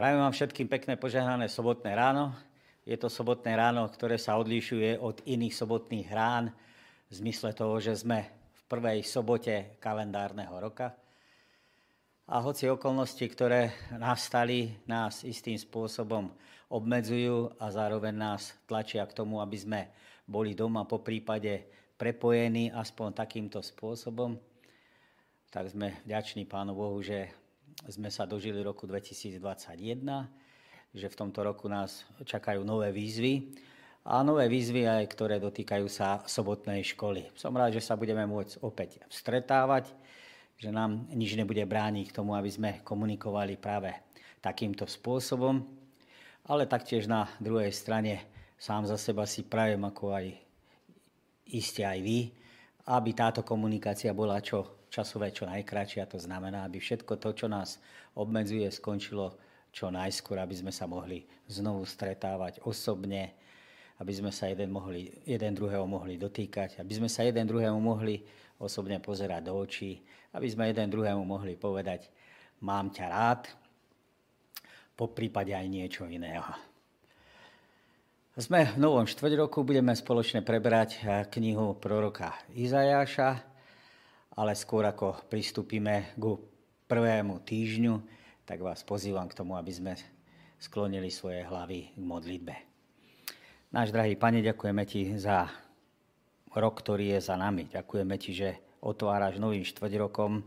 Prajem vám všetkým pekné požehnané sobotné ráno. Je to sobotné ráno, ktoré sa odlišuje od iných sobotných rán v zmysle toho, že sme v prvej sobote kalendárneho roka. A hoci okolnosti, ktoré nastali, nás istým spôsobom obmedzujú a zároveň nás tlačia k tomu, aby sme boli doma po prípade prepojení aspoň takýmto spôsobom, tak sme vďační Pánu Bohu, že sme sa dožili roku 2021, že v tomto roku nás čakajú nové výzvy a nové výzvy aj, ktoré dotýkajú sa sobotnej školy. Som rád, že sa budeme môcť opäť stretávať, že nám nič nebude brániť k tomu, aby sme komunikovali práve takýmto spôsobom, ale taktiež na druhej strane sám za seba si prajem, ako aj iste aj vy, aby táto komunikácia bola čo časové čo najkračšia. To znamená, aby všetko to, čo nás obmedzuje, skončilo čo najskôr, aby sme sa mohli znovu stretávať osobne, aby sme sa jeden, mohli, jeden druhého mohli dotýkať, aby sme sa jeden druhému mohli osobne pozerať do očí, aby sme jeden druhému mohli povedať, mám ťa rád, po prípade aj niečo iného. Sme v novom štvrť roku, budeme spoločne preberať knihu proroka Izajáša ale skôr ako pristúpime k prvému týždňu, tak vás pozývam k tomu, aby sme sklonili svoje hlavy k modlitbe. Náš drahý Pane, ďakujeme Ti za rok, ktorý je za nami. Ďakujeme Ti, že otváraš novým štvrťrokom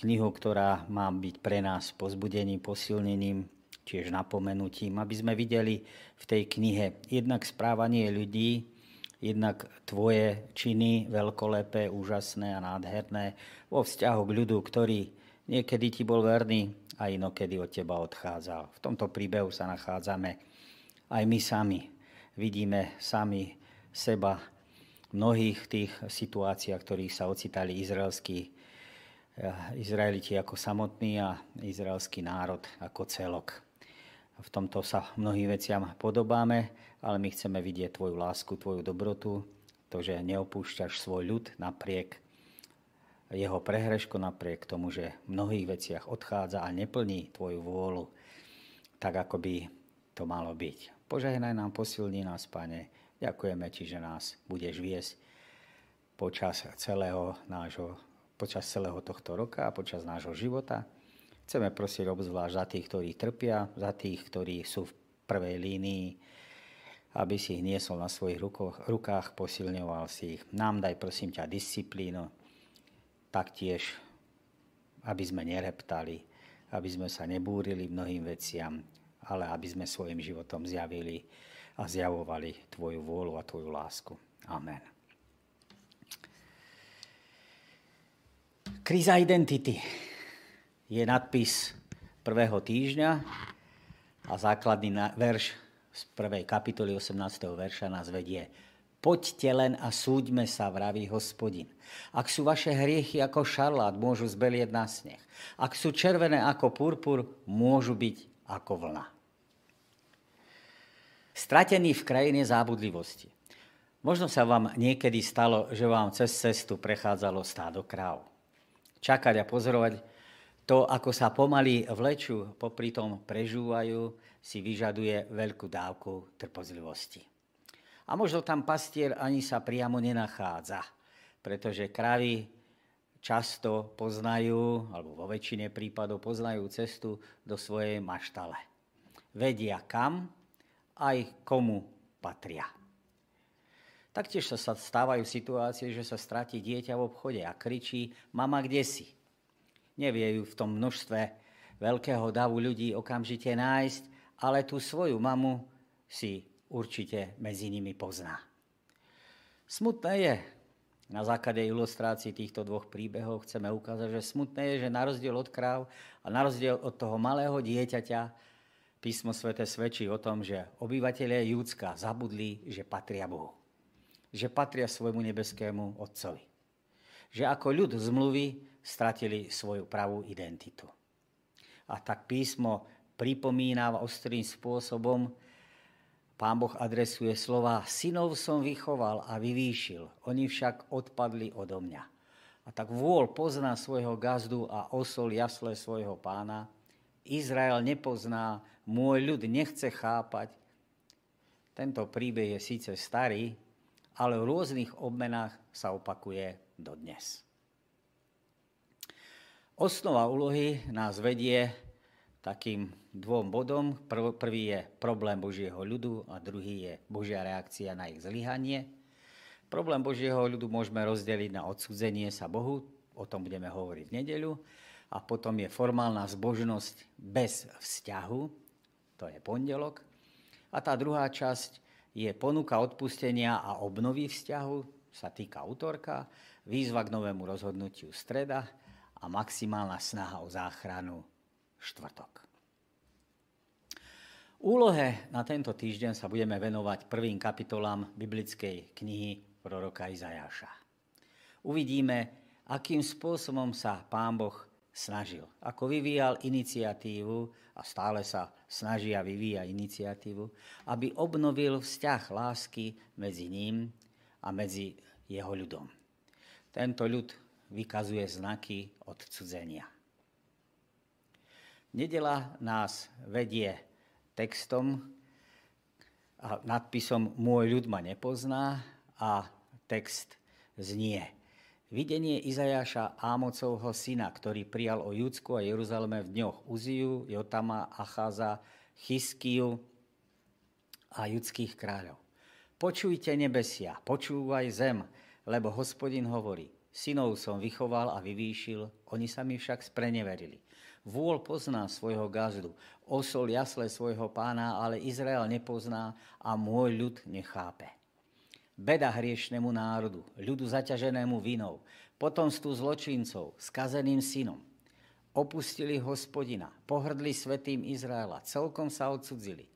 knihu, ktorá má byť pre nás pozbudením, posilnením, tiež napomenutím, aby sme videli v tej knihe jednak správanie ľudí, jednak tvoje činy veľkolepé, úžasné a nádherné vo vzťahu k ľudu, ktorý niekedy ti bol verný a inokedy od teba odchádzal. V tomto príbehu sa nachádzame aj my sami. Vidíme sami seba v mnohých tých situáciách, ktorých sa ocitali izraelskí eh, Izraeliti ako samotný a izraelský národ ako celok. V tomto sa mnohým veciam podobáme, ale my chceme vidieť Tvoju lásku, Tvoju dobrotu, to, že neopúšťaš svoj ľud napriek jeho prehrešku, napriek tomu, že v mnohých veciach odchádza a neplní Tvoju vôľu, tak ako by to malo byť. Požehnaj nám, posilni nás, Pane. Ďakujeme Ti, že nás budeš viesť počas celého nášho počas celého tohto roka a počas nášho života. Chceme prosiť obzvlášť za tých, ktorí trpia, za tých, ktorí sú v prvej línii, aby si ich niesol na svojich rukoch, rukách, posilňoval si ich. Nám daj, prosím ťa, disciplínu, taktiež, aby sme nereptali, aby sme sa nebúrili mnohým veciam, ale aby sme svojim životom zjavili a zjavovali Tvoju vôľu a Tvoju lásku. Amen. Kríza identity je nadpis prvého týždňa a základný verš z prvej kapitoly 18. verša nás vedie. Poďte len a súďme sa, vraví hospodin. Ak sú vaše hriechy ako šarlát, môžu zbelieť na sneh. Ak sú červené ako purpur, môžu byť ako vlna. Stratený v krajine zábudlivosti. Možno sa vám niekedy stalo, že vám cez cestu prechádzalo stádo kráv. Čakať a pozorovať to, ako sa pomaly vlečú, popri tom prežúvajú, si vyžaduje veľkú dávku trpozlivosti. A možno tam pastier ani sa priamo nenachádza, pretože kravy často poznajú, alebo vo väčšine prípadov poznajú cestu do svojej maštale. Vedia kam, aj komu patria. Taktiež sa stávajú situácie, že sa stratí dieťa v obchode a kričí, mama, kde si? Nevie ju v tom množstve veľkého davu ľudí okamžite nájsť, ale tú svoju mamu si určite medzi nimi pozná. Smutné je, na základe ilustrácií týchto dvoch príbehov chceme ukázať, že smutné je, že na rozdiel od kráv a na rozdiel od toho malého dieťaťa písmo svete svedčí o tom, že obyvateľe Júdska zabudli, že patria Bohu. Že patria svojmu nebeskému Otcovi. Že ako ľud zmluvy stratili svoju pravú identitu. A tak písmo pripomína ostrým spôsobom, Pán Boh adresuje slova, synov som vychoval a vyvýšil, oni však odpadli odo mňa. A tak vôľ pozná svojho gazdu a osol jasle svojho pána, Izrael nepozná, môj ľud nechce chápať. Tento príbeh je síce starý, ale v rôznych obmenách sa opakuje dodnes. Osnova úlohy nás vedie takým dvom bodom. Prvý je problém Božieho ľudu a druhý je Božia reakcia na ich zlyhanie. Problém Božieho ľudu môžeme rozdeliť na odsudzenie sa Bohu, o tom budeme hovoriť v nedeľu, a potom je formálna zbožnosť bez vzťahu, to je pondelok. A tá druhá časť je ponuka odpustenia a obnovy vzťahu, sa týka útorka, výzva k novému rozhodnutiu streda a maximálna snaha o záchranu štvrtok. Úlohe na tento týždeň sa budeme venovať prvým kapitolám biblickej knihy proroka Izajáša. Uvidíme, akým spôsobom sa pán Boh snažil. Ako vyvíjal iniciatívu a stále sa snaží a vyvíja iniciatívu, aby obnovil vzťah lásky medzi ním a medzi jeho ľudom. Tento ľud vykazuje znaky odcudzenia. Nedela nás vedie textom a nadpisom Môj ľud ma nepozná a text znie. Videnie Izajaša Ámocovho syna, ktorý prijal o Judsku a Jeruzaleme v dňoch Uziu, Jotama, Achaza, Chyskiu a judských kráľov. Počujte nebesia, počúvaj zem, lebo hospodin hovorí, Synov som vychoval a vyvýšil, oni sa mi však spreneverili. Vôľ pozná svojho gazdu, osol jasle svojho pána, ale Izrael nepozná a môj ľud nechápe. Beda hriešnemu národu, ľudu zaťaženému vinou, potomstvu zločincov, skazeným synom. Opustili hospodina, pohrdli svetým Izraela, celkom sa odsudzili.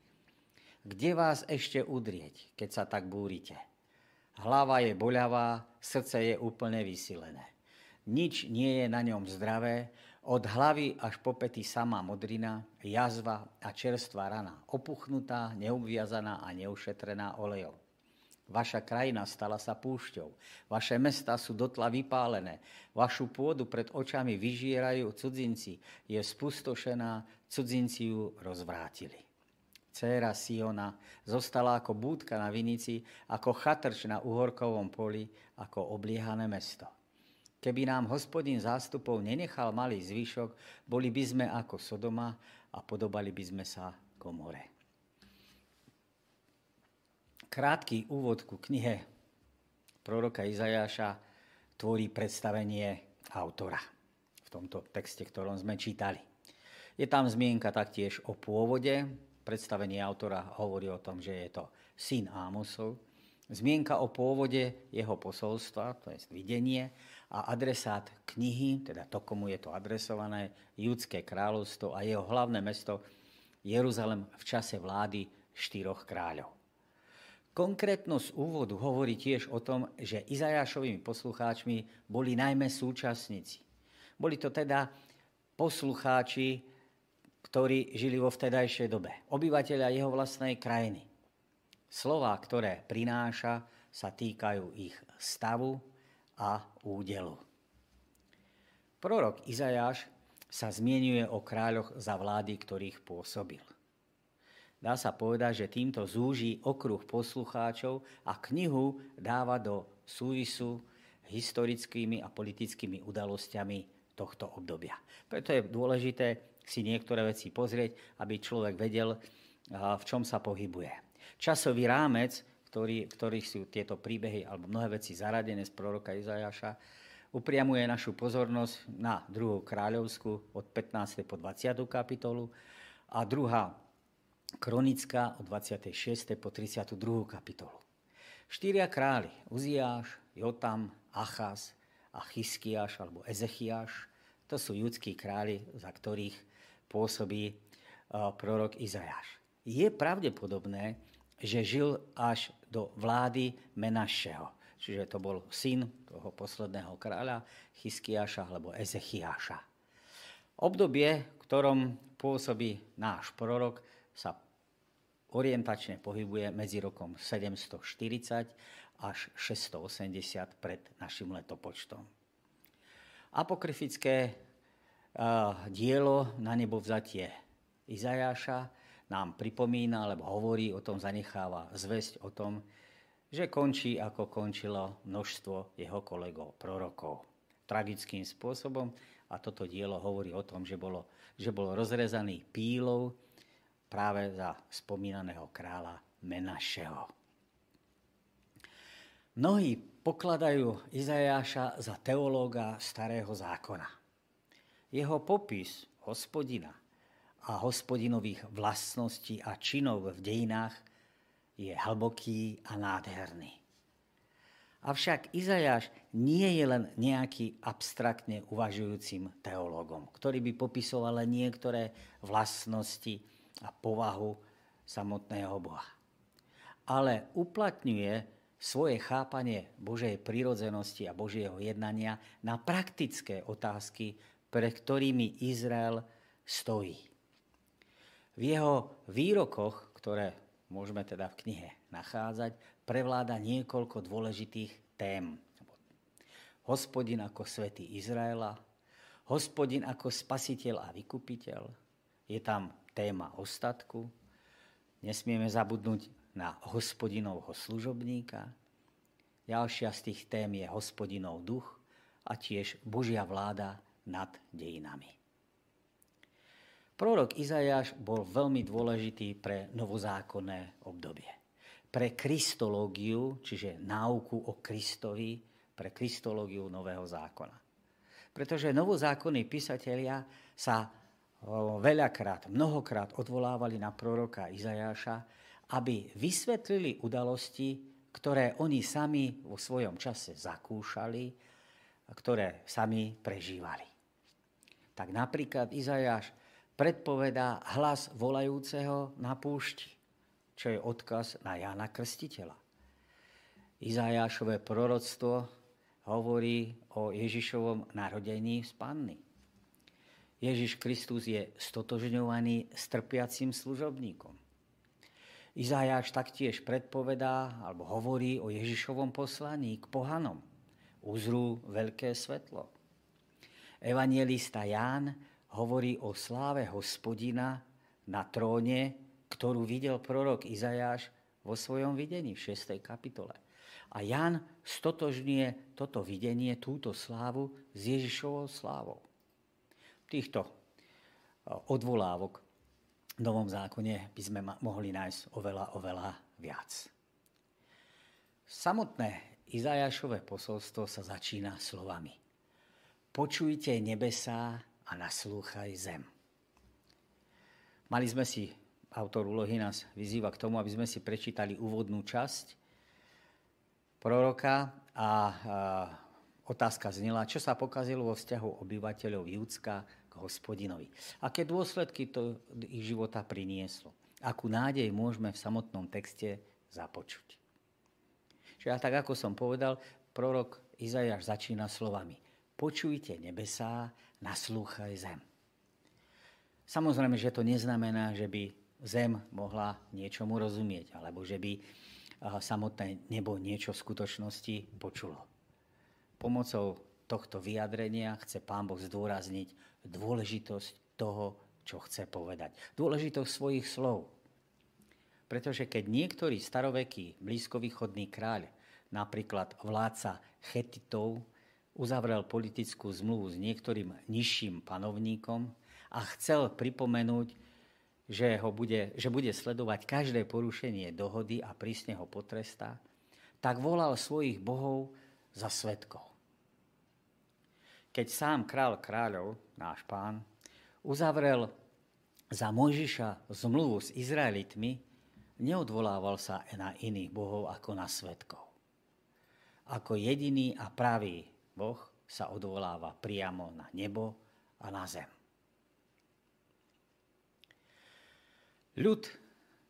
Kde vás ešte udrieť, keď sa tak búrite? Hlava je boľavá, srdce je úplne vysilené. Nič nie je na ňom zdravé, od hlavy až po pety samá modrina, jazva a čerstvá rana, opuchnutá, neobviazaná a neušetrená olejom. Vaša krajina stala sa púšťou, vaše mesta sú dotla vypálené, vašu pôdu pred očami vyžierajú cudzinci, je spustošená, cudzinci ju rozvrátili. Céra Siona zostala ako búdka na vinici, ako chatrč na uhorkovom poli, ako obliehané mesto. Keby nám hospodin zástupov nenechal malý zvyšok, boli by sme ako Sodoma a podobali by sme sa komore. Krátky úvod ku knihe proroka Izajáša tvorí predstavenie autora v tomto texte, ktorom sme čítali. Je tam zmienka taktiež o pôvode predstavenie autora hovorí o tom, že je to syn Ámosov. Zmienka o pôvode jeho posolstva, to je videnie, a adresát knihy, teda to, komu je to adresované, Judské kráľovstvo a jeho hlavné mesto Jeruzalem v čase vlády štyroch kráľov. Konkrétnosť úvodu hovorí tiež o tom, že Izajášovými poslucháčmi boli najmä súčasníci. Boli to teda poslucháči ktorí žili vo vtedajšej dobe. Obyvateľia jeho vlastnej krajiny. Slová, ktoré prináša, sa týkajú ich stavu a údelu. Prorok Izajáš sa zmienuje o kráľoch za vlády, ktorých pôsobil. Dá sa povedať, že týmto zúži okruh poslucháčov a knihu dáva do súvisu historickými a politickými udalosťami tohto obdobia. Preto je dôležité si niektoré veci pozrieť, aby človek vedel, v čom sa pohybuje. Časový rámec, ktorý, ktorých sú tieto príbehy alebo mnohé veci zaradené z proroka Izajaša, upriamuje našu pozornosť na druhú kráľovskú od 15. po 20. kapitolu a druhá kronická od 26. po 32. kapitolu. Štyria králi, Uziáš, Jotam, Achaz a Chyskiáš alebo Ezechiáš, to sú judskí králi, za ktorých pôsobí e, prorok Izajáš. Je pravdepodobné, že žil až do vlády Menašeho. Čiže to bol syn toho posledného kráľa, Chyskiáša alebo Ezechiáša. Obdobie, v ktorom pôsobí náš prorok, sa orientačne pohybuje medzi rokom 740 až 680 pred našim letopočtom. Apokryfické dielo na nebo vzatie Izajáša nám pripomína, alebo hovorí o tom, zanecháva zväzť o tom, že končí, ako končilo množstvo jeho kolegov, prorokov. Tragickým spôsobom a toto dielo hovorí o tom, že, bolo, že bol rozrezaný pílou práve za spomínaného kráľa Menašeho. Mnohí pokladajú Izajáša za teológa starého zákona. Jeho popis hospodina a hospodinových vlastností a činov v dejinách je hlboký a nádherný. Avšak Izajáš nie je len nejaký abstraktne uvažujúcim teológom, ktorý by popisoval len niektoré vlastnosti a povahu samotného Boha. Ale uplatňuje svoje chápanie Božej prírodzenosti a Božieho jednania na praktické otázky, pre ktorými Izrael stojí. V jeho výrokoch, ktoré môžeme teda v knihe nachádzať, prevláda niekoľko dôležitých tém. Hospodin ako svätý Izraela, hospodin ako spasiteľ a vykupiteľ, je tam téma ostatku, nesmieme zabudnúť na hospodinovho služobníka, ďalšia z tých tém je hospodinov duch a tiež Božia vláda nad dejinami. Prorok Izajáš bol veľmi dôležitý pre novozákonné obdobie. Pre kristológiu, čiže náuku o Kristovi, pre kristológiu Nového zákona. Pretože novozákonní písatelia sa veľakrát, mnohokrát odvolávali na proroka Izajáša, aby vysvetlili udalosti, ktoré oni sami vo svojom čase zakúšali, ktoré sami prežívali. Tak napríklad Izajáš predpovedá hlas volajúceho na púšti, čo je odkaz na Jana Krstiteľa. Izajášové proroctvo hovorí o Ježišovom narodení z panny. Ježiš Kristus je stotožňovaný s trpiacim služobníkom. Izajáš taktiež predpovedá alebo hovorí o Ježišovom poslaní k pohanom. Uzrú veľké svetlo. Evangelista Ján hovorí o sláve hospodina na tróne, ktorú videl prorok Izajáš vo svojom videní v 6. kapitole. A Jan stotožňuje toto videnie, túto slávu s Ježišovou slávou. Týchto e, odvolávok v Novom zákone by sme mohli nájsť oveľa, oveľa viac. Samotné Izajašové posolstvo sa začína slovami. Počujte nebesá a naslúchaj zem. Mali sme si, autor úlohy nás vyzýva k tomu, aby sme si prečítali úvodnú časť proroka a, otázka znela, čo sa pokazilo vo vzťahu obyvateľov Júcka k hospodinovi. Aké dôsledky to ich života prinieslo. Akú nádej môžeme v samotnom texte započuť. Čiže a tak, ako som povedal, prorok Izajáš začína slovami. Počujte nebesá naslúchaj zem. Samozrejme, že to neznamená, že by zem mohla niečomu rozumieť, alebo že by samotné nebo niečo v skutočnosti počulo. Pomocou tohto vyjadrenia chce Pán Boh zdôrazniť dôležitosť toho, čo chce povedať. Dôležitosť svojich slov. Pretože keď niektorý staroveký blízkovýchodný kráľ, napríklad vládca Chetitov, uzavrel politickú zmluvu s niektorým nižším panovníkom a chcel pripomenúť, že, ho bude, že bude sledovať každé porušenie dohody a prísne ho potrestá, tak volal svojich bohov za svetkov. Keď sám král kráľov, náš pán, uzavrel za Mojžiša zmluvu s Izraelitmi, neodvolával sa na iných bohov ako na svetkov. Ako jediný a pravý Boh sa odvoláva priamo na nebo a na zem. Ľud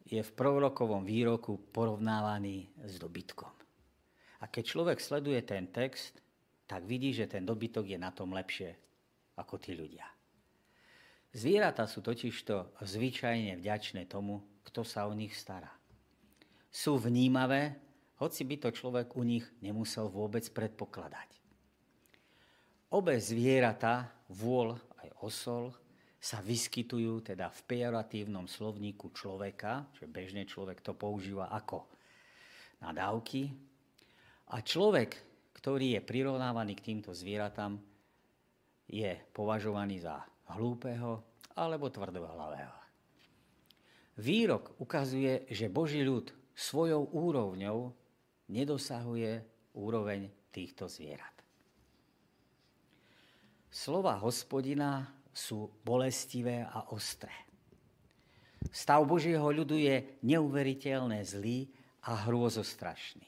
je v prorokovom výroku porovnávaný s dobytkom. A keď človek sleduje ten text, tak vidí, že ten dobytok je na tom lepšie ako tí ľudia. Zvieratá sú totižto zvyčajne vďačné tomu, kto sa o nich stará. Sú vnímavé, hoci by to človek u nich nemusel vôbec predpokladať. Obe zvieratá, vôľ aj osol sa vyskytujú teda v pejoratívnom slovníku človeka, že bežne človek to používa ako nadávky. A človek, ktorý je prirovnávaný k týmto zvieratám, je považovaný za hlúpeho alebo tvrdohlavého. Výrok ukazuje, že Boží ľud svojou úrovňou nedosahuje úroveň týchto zvierat. Slova hospodina sú bolestivé a ostré. Stav Božieho ľudu je neuveriteľné zlý a hrôzostrašný.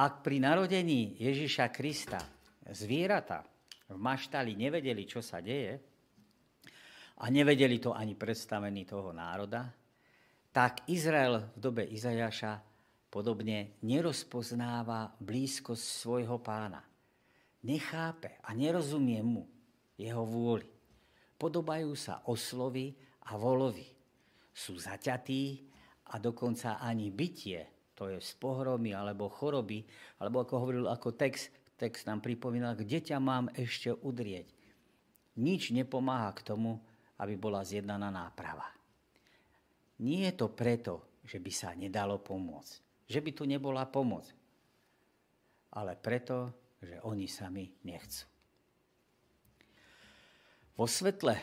Ak pri narodení Ježiša Krista zvieratá v maštali nevedeli, čo sa deje, a nevedeli to ani predstavení toho národa, tak Izrael v dobe Izajaša podobne nerozpoznáva blízkosť svojho pána. Nechápe a nerozumie mu jeho vôli podobajú sa oslovi a volovi. Sú zaťatí a dokonca ani bytie, to je z pohromy alebo choroby, alebo ako hovoril ako text, text nám pripomínal, kde ťa mám ešte udrieť. Nič nepomáha k tomu, aby bola zjednaná náprava. Nie je to preto, že by sa nedalo pomôcť, že by tu nebola pomoc, ale preto, že oni sami nechcú. Vo svetle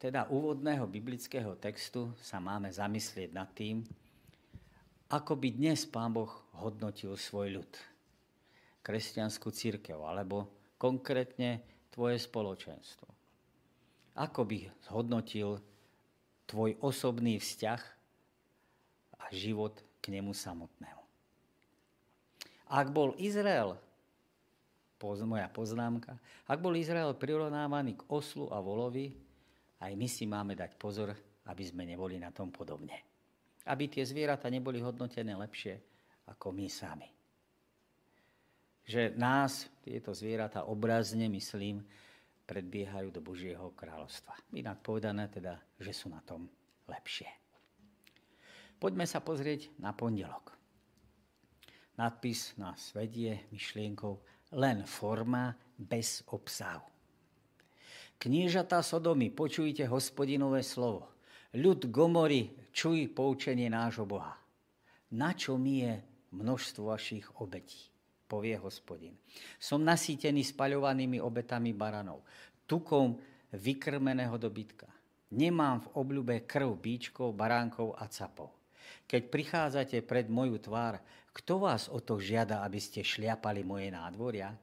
teda úvodného biblického textu sa máme zamyslieť nad tým, ako by dnes Pán Boh hodnotil svoj ľud, kresťanskú církev, alebo konkrétne tvoje spoločenstvo. Ako by zhodnotil tvoj osobný vzťah a život k nemu samotnému. Ak bol Izrael moja poznámka. Ak bol Izrael prirovnávaný k oslu a volovi, aj my si máme dať pozor, aby sme neboli na tom podobne. Aby tie zvieratá neboli hodnotené lepšie ako my sami. Že nás tieto zvieratá obrazne, myslím, predbiehajú do Božieho kráľovstva. Inak povedané teda, že sú na tom lepšie. Poďme sa pozrieť na pondelok. Nadpis nás vedie myšlienkou len forma bez obsahu. Kniežatá Sodomy, počujte hospodinové slovo. Ľud Gomory, čuj poučenie nášho Boha. Na čo mi je množstvo vašich obetí? povie hospodin. Som nasýtený spaľovanými obetami baranov, tukom vykrmeného dobytka. Nemám v obľúbe krv bíčkov, baránkov a capov. Keď prichádzate pred moju tvár, kto vás o to žiada, aby ste šliapali moje nádvoria?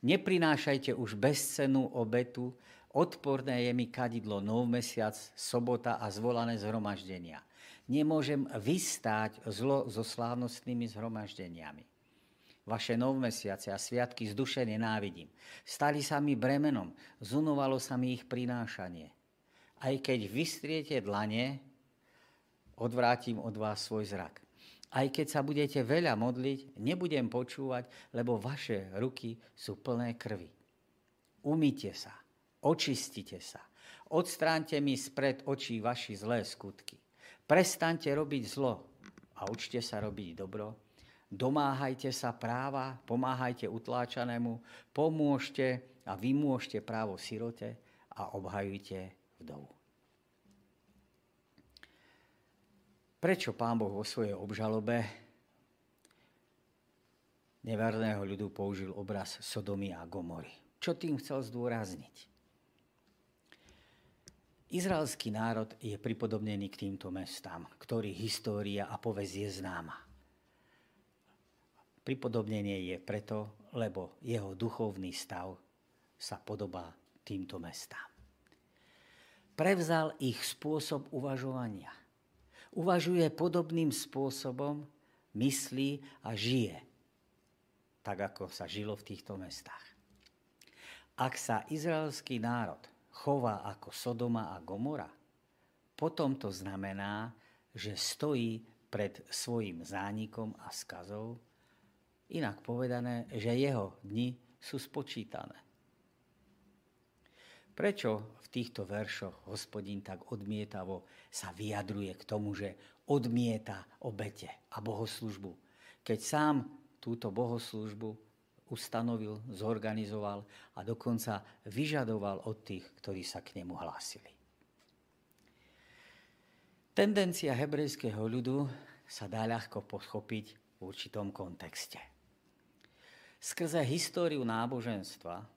Neprinášajte už bezcenú obetu, odporné je mi kadidlo nov mesiac, sobota a zvolané zhromaždenia. Nemôžem vystáť zlo so slávnostnými zhromaždeniami. Vaše novmesiace a sviatky z duše nenávidím. Stali sa mi bremenom, zunovalo sa mi ich prinášanie. Aj keď vystriete dlane, odvrátim od vás svoj zrak. Aj keď sa budete veľa modliť, nebudem počúvať, lebo vaše ruky sú plné krvi. Umýte sa, očistite sa, odstránte mi spred očí vaši zlé skutky. Prestaňte robiť zlo a učte sa robiť dobro. Domáhajte sa práva, pomáhajte utláčanému, pomôžte a vymôžte právo sirote a obhajujte vdovu. Prečo pán Boh vo svojej obžalobe neverného ľudu použil obraz Sodomy a Gomory? Čo tým chcel zdôrazniť? Izraelský národ je pripodobnený k týmto mestám, ktorý história a povez je známa. Pripodobnenie je preto, lebo jeho duchovný stav sa podobá týmto mestám. Prevzal ich spôsob uvažovania uvažuje podobným spôsobom, myslí a žije, tak ako sa žilo v týchto mestách. Ak sa izraelský národ chová ako Sodoma a Gomora, potom to znamená, že stojí pred svojim zánikom a skazou, inak povedané, že jeho dni sú spočítané. Prečo v týchto veršoch hospodin tak odmietavo sa vyjadruje k tomu, že odmieta obete a bohoslužbu, keď sám túto bohoslužbu ustanovil, zorganizoval a dokonca vyžadoval od tých, ktorí sa k nemu hlásili. Tendencia hebrejského ľudu sa dá ľahko pochopiť v určitom kontexte. Skrze históriu náboženstva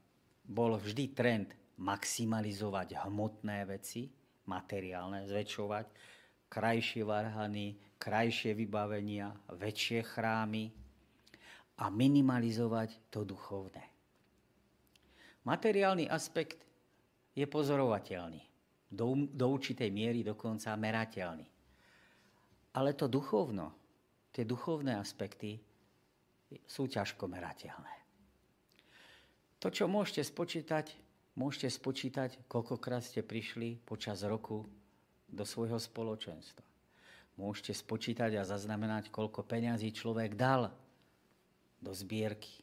bol vždy trend maximalizovať hmotné veci, materiálne, zväčšovať, krajšie varhany, krajšie vybavenia, väčšie chrámy a minimalizovať to duchovné. Materiálny aspekt je pozorovateľný, do, do určitej miery dokonca merateľný. Ale to duchovno, tie duchovné aspekty sú ťažko merateľné. To, čo môžete spočítať, môžete spočítať, koľkokrát ste prišli počas roku do svojho spoločenstva. Môžete spočítať a zaznamenať, koľko peňazí človek dal do zbierky.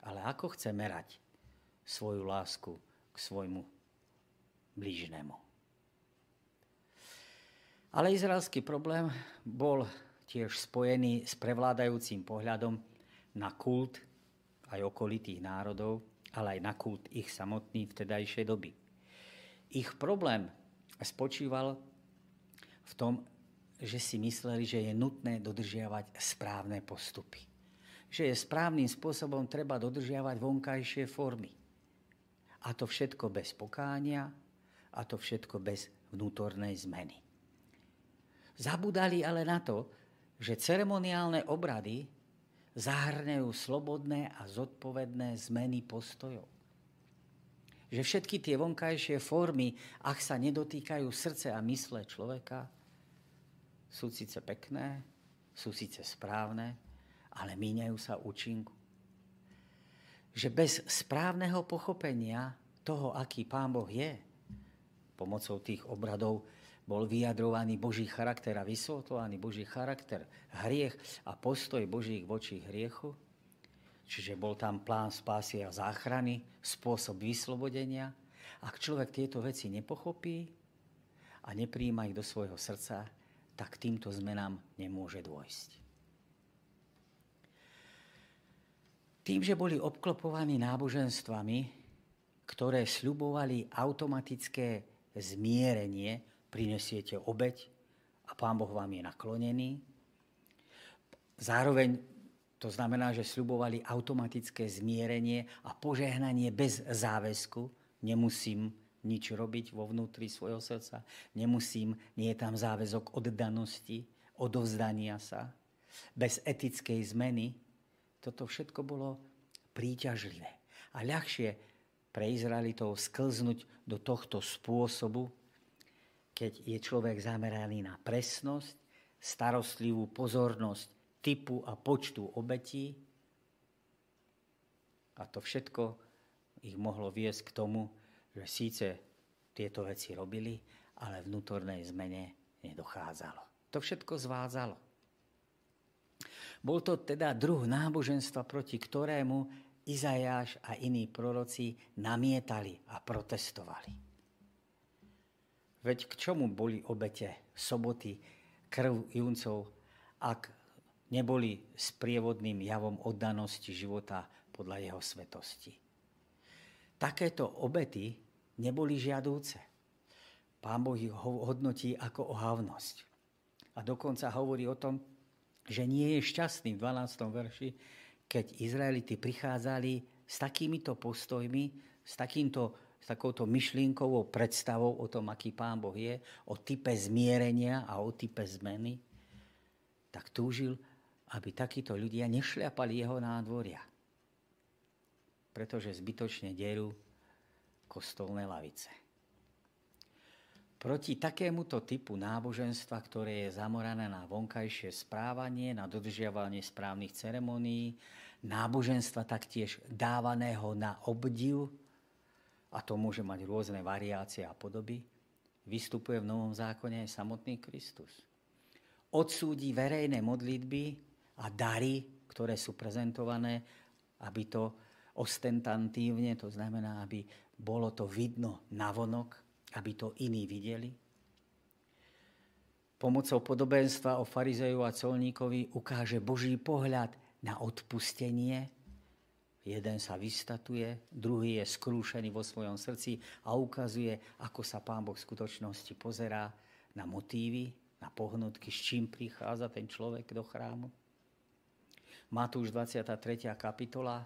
Ale ako chce merať svoju lásku k svojmu blížnemu? Ale izraelský problém bol tiež spojený s prevládajúcim pohľadom na kult aj okolitých národov, ale aj na kult ich samotný vtedajšej doby. Ich problém spočíval v tom, že si mysleli, že je nutné dodržiavať správne postupy. Že je správnym spôsobom treba dodržiavať vonkajšie formy. A to všetko bez pokánia, a to všetko bez vnútornej zmeny. Zabudali ale na to, že ceremoniálne obrady zahrňajú slobodné a zodpovedné zmeny postojov že všetky tie vonkajšie formy, ak sa nedotýkajú srdce a mysle človeka, sú síce pekné, sú síce správne, ale míňajú sa účinku. Že bez správneho pochopenia toho, aký Pán Boh je, pomocou tých obradov bol vyjadrovaný Boží charakter a vysvetľovaný Boží charakter, hriech a postoj Božích vočí hriechu, Čiže bol tam plán spásy a záchrany, spôsob vyslobodenia. Ak človek tieto veci nepochopí a nepríjma ich do svojho srdca, tak týmto zmenám nemôže dôjsť. Tým, že boli obklopovaní náboženstvami, ktoré sľubovali automatické zmierenie, prinesiete obeď a Pán Boh vám je naklonený. Zároveň to znamená, že sľubovali automatické zmierenie a požehnanie bez záväzku. Nemusím nič robiť vo vnútri svojho srdca. Nemusím, nie je tam záväzok oddanosti, odovzdania sa. Bez etickej zmeny. Toto všetko bolo príťažlivé. A ľahšie pre Izraelitov sklznúť do tohto spôsobu, keď je človek zameraný na presnosť, starostlivú pozornosť typu a počtu obetí. A to všetko ich mohlo viesť k tomu, že síce tieto veci robili, ale vnútornej zmene nedochádzalo. To všetko zvádzalo. Bol to teda druh náboženstva, proti ktorému Izajáš a iní proroci namietali a protestovali. Veď k čomu boli obete soboty, krv juncov, ak neboli sprievodným javom oddanosti života podľa jeho svetosti. Takéto obety neboli žiadúce. Pán Boh ich hodnotí ako ohavnosť. A dokonca hovorí o tom, že nie je šťastný v 12. verši, keď Izraelity prichádzali s takýmito postojmi, s, takýmto, s takouto myšlienkovou predstavou o tom, aký Pán Boh je, o type zmierenia a o type zmeny, tak túžil, aby takíto ľudia nešľapali jeho nádvoria. Pretože zbytočne derú kostolné lavice. Proti takémuto typu náboženstva, ktoré je zamorané na vonkajšie správanie, na dodržiavanie správnych ceremonií, náboženstva taktiež dávaného na obdiv, a to môže mať rôzne variácie a podoby, vystupuje v Novom zákone aj samotný Kristus. Odsúdi verejné modlitby a dary, ktoré sú prezentované, aby to ostentantívne, to znamená, aby bolo to vidno navonok, aby to iní videli. Pomocou podobenstva o farizeju a colníkovi ukáže Boží pohľad na odpustenie Jeden sa vystatuje, druhý je skrúšený vo svojom srdci a ukazuje, ako sa Pán Boh v skutočnosti pozerá na motívy, na pohnutky, s čím prichádza ten človek do chrámu. Matúš 23. kapitola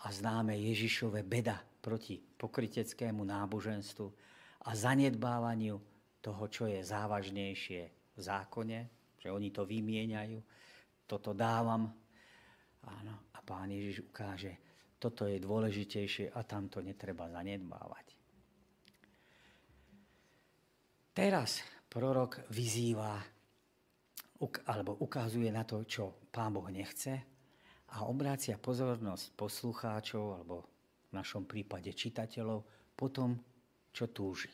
a známe Ježišove beda proti pokryteckému náboženstvu a zanedbávaniu toho, čo je závažnejšie v zákone, že oni to vymieňajú, toto dávam, Áno. A pán Ježiš ukáže, toto je dôležitejšie a tam to netreba zanedbávať. Teraz prorok vyzýva alebo ukazuje na to, čo pán Boh nechce a obrácia pozornosť poslucháčov alebo v našom prípade čitateľov po tom, čo túži.